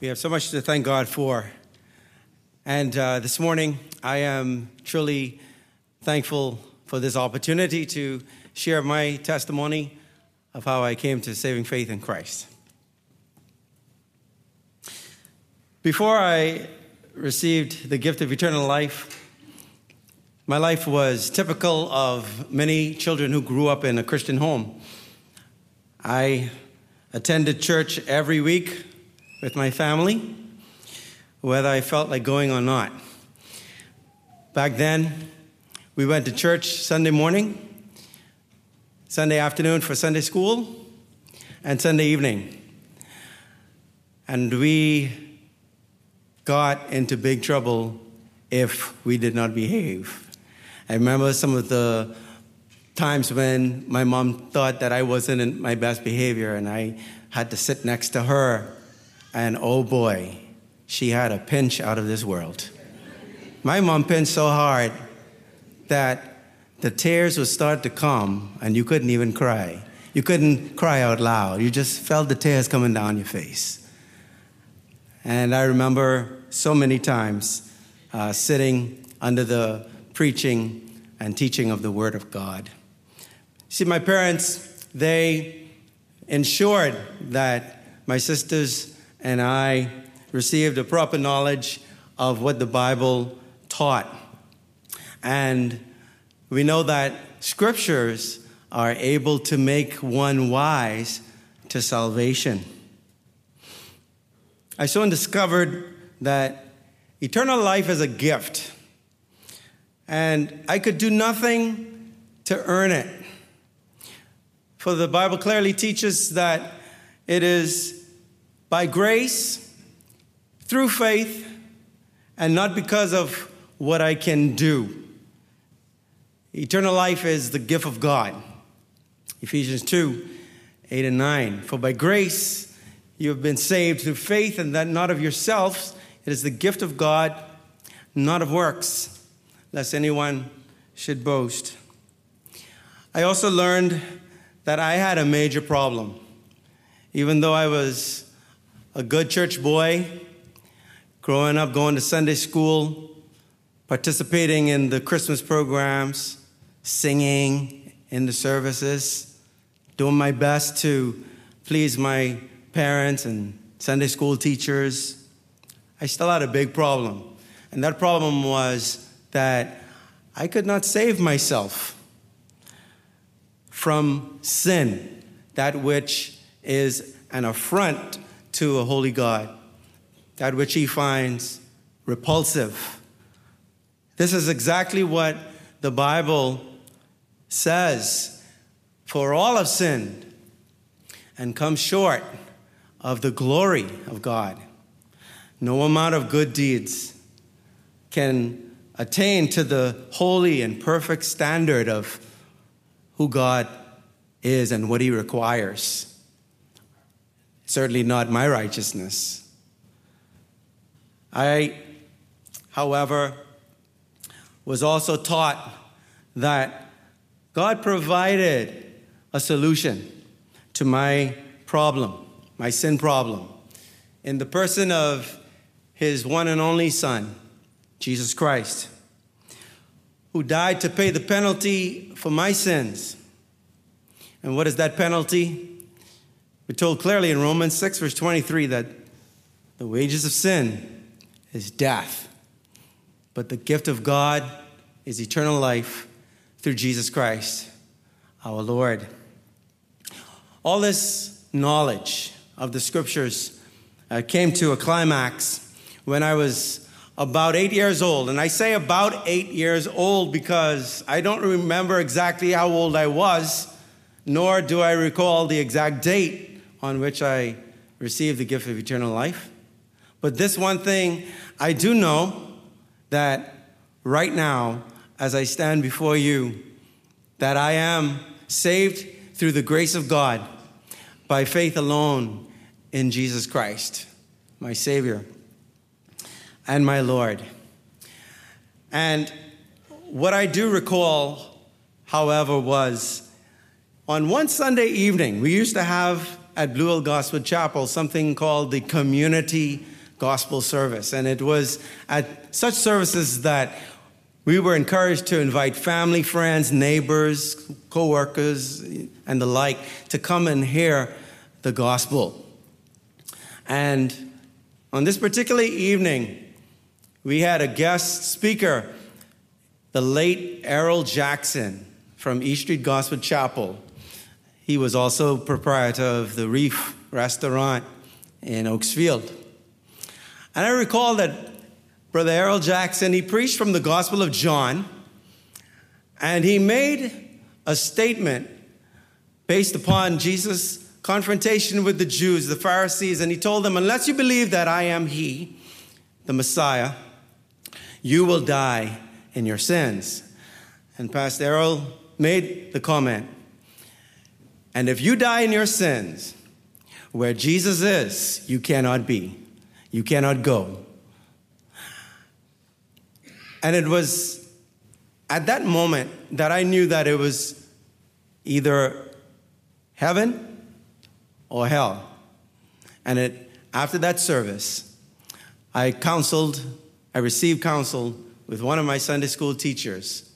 We have so much to thank God for. And uh, this morning, I am truly thankful for this opportunity to share my testimony of how I came to saving faith in Christ. Before I received the gift of eternal life, my life was typical of many children who grew up in a Christian home. I attended church every week with my family, whether I felt like going or not. Back then, we went to church Sunday morning, Sunday afternoon for Sunday school, and Sunday evening. And we got into big trouble if we did not behave. I remember some of the times when my mom thought that I wasn't in my best behavior and I had to sit next to her, and oh boy, she had a pinch out of this world. My mom pinched so hard that the tears would start to come and you couldn't even cry. You couldn't cry out loud. You just felt the tears coming down your face. And I remember so many times uh, sitting under the preaching and teaching of the Word of God. See, my parents, they ensured that my sisters and I received a proper knowledge of what the Bible taught. And we know that scriptures are able to make one wise to salvation. I soon discovered that eternal life is a gift, and I could do nothing to earn it. For the Bible clearly teaches that it is by grace, through faith, and not because of what I can do. Eternal life is the gift of God. Ephesians 2 8 and 9. For by grace you have been saved through faith, and that not of yourselves. It is the gift of God, not of works, lest anyone should boast. I also learned that I had a major problem. Even though I was a good church boy, growing up, going to Sunday school, participating in the Christmas programs, singing in the services, doing my best to please my parents and Sunday school teachers, I still had a big problem. And that problem was that I could not save myself from sin, that which is an affront to a holy God, that which he finds repulsive. This is exactly what the Bible says. For all have sinned and come short of the glory of God. No amount of good deeds can attain to the holy and perfect standard of who God is and what He requires. Certainly not my righteousness. I, however, was also taught that God provided a solution to my problem, my sin problem, in the person of His one and only Son, Jesus Christ who died to pay the penalty for my sins. And what is that penalty? We're told clearly in Romans 6, verse 23, that the wages of sin is death, but the gift of God is eternal life through Jesus Christ, our Lord. All this knowledge of the scriptures uh, came to a climax when I was about eight years old. And I say about eight years old because I don't remember exactly how old I was, nor do I recall the exact date on which I received the gift of eternal life. But this one thing I do know that right now, as I stand before you, that I am saved through the grace of God by faith alone in Jesus Christ, my Savior and my Lord. And what I do recall, however, was on one Sunday evening, we used to have at Blue Hill Gospel Chapel something called the Community Gospel Service. And it was at such services that we were encouraged to invite family, friends, neighbors, co workers, and the like to come and hear the gospel. And on this particular evening, we had a guest speaker, the late Errol Jackson from East Street Gospel Chapel. He was also proprietor of the Reef Restaurant in Oakes Field. And I recall that Brother Errol Jackson, he preached from the Gospel of John, and he made a statement based upon Jesus' confrontation with the Jews, the Pharisees, and he told them, Unless you believe that I am He, the Messiah, you will die in your sins. And Pastor Errol made the comment, And if you die in your sins, where Jesus is, you cannot be, you cannot go. And it was at that moment that I knew that it was either heaven or hell. And it, after that service, I counseled, I received counsel with one of my Sunday school teachers.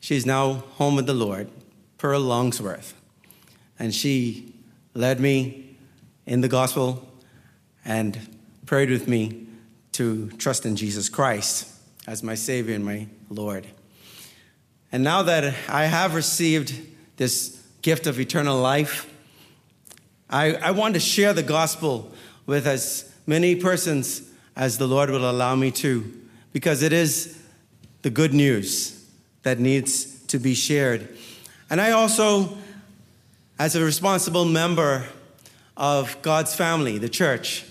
She's now home with the Lord, Pearl Longsworth. And she led me in the gospel and prayed with me to trust in Jesus Christ as my Savior and my Lord. And now that I have received this gift of eternal life, I, I want to share the gospel with as many persons as the Lord will allow me to, because it is the good news that needs to be shared. And I also, as a responsible member of God's family, the church,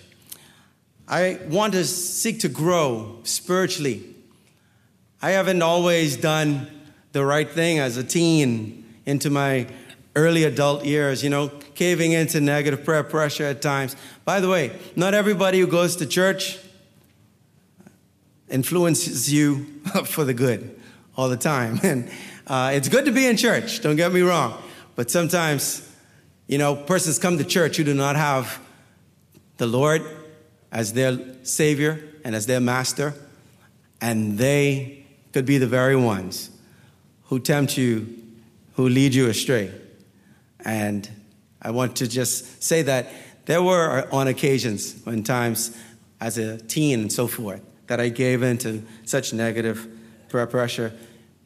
I want to seek to grow spiritually I haven't always done the right thing as a teen into my early adult years, you know, caving into negative prayer pressure at times. By the way, not everybody who goes to church influences you for the good all the time. And uh, it's good to be in church, don't get me wrong. But sometimes, you know, persons come to church who do not have the Lord as their Savior and as their Master, and they could be the very ones who tempt you, who lead you astray. And I want to just say that there were on occasions, when times as a teen and so forth, that I gave in to such negative pressure,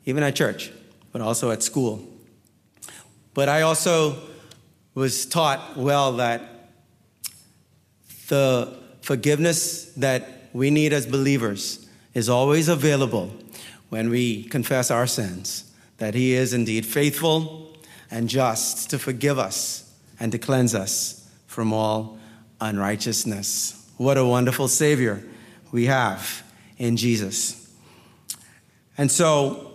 even at church, but also at school. But I also was taught well that the forgiveness that we need as believers is always available when we confess our sins, that He is indeed faithful and just to forgive us and to cleanse us from all unrighteousness. What a wonderful Savior we have in Jesus. And so,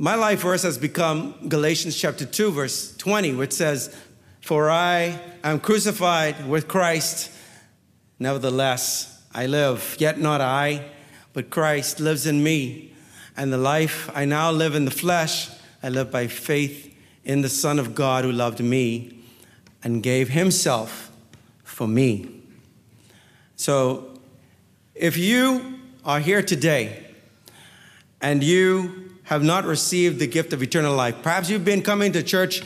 my life verse has become Galatians chapter 2, verse 20, which says, For I am crucified with Christ, nevertheless I live, yet not I but Christ lives in me. And the life I now live in the flesh, I live by faith in the Son of God who loved me and gave himself for me. So, if you are here today and you have not received the gift of eternal life, perhaps you've been coming to church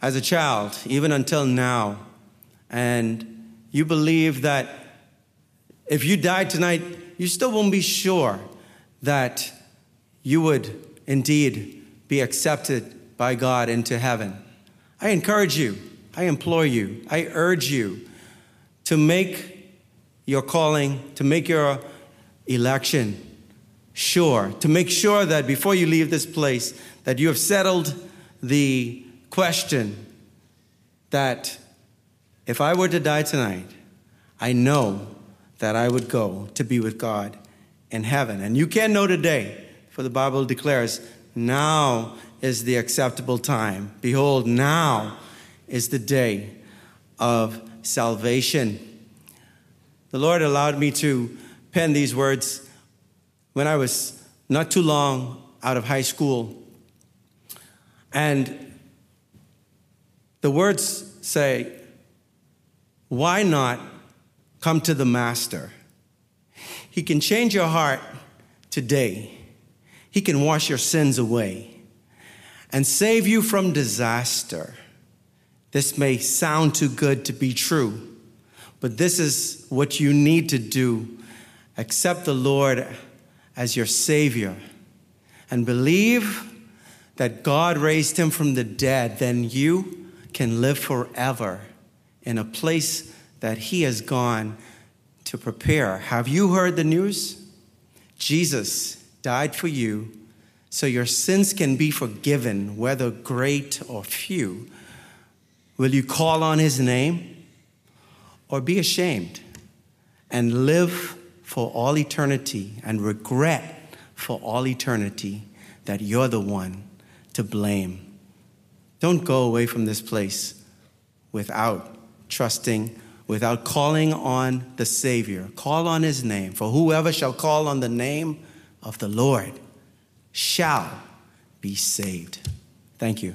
as a child, even until now, and you believe that if you died tonight, you still won't be sure that you would indeed be accepted by God into heaven. I encourage you, I implore you, I urge you to make your calling, to make your election sure, to make sure that before you leave this place that you have settled the question that if I were to die tonight, I know that I would go to be with God in heaven. And you can know today, for the Bible declares, now is the acceptable time. Behold, now is the day of salvation. The Lord allowed me to pen these words when I was not too long out of high school. And the words say, Why not come to the Master? He can change your heart today, He can wash your sins away and save you from disaster. This may sound too good to be true, but this is what you need to do. Accept the Lord as your Savior and believe that God raised him from the dead, then you can live forever in a place that he has gone to prepare. Have you heard the news? Jesus died for you so your sins can be forgiven, whether great or few. Will you call on his name or be ashamed and live for all eternity and regret for all eternity that you're the one to blame? Don't go away from this place without trusting, without calling on the Savior. Call on his name, for whoever shall call on the name of the Lord shall be saved. Thank you.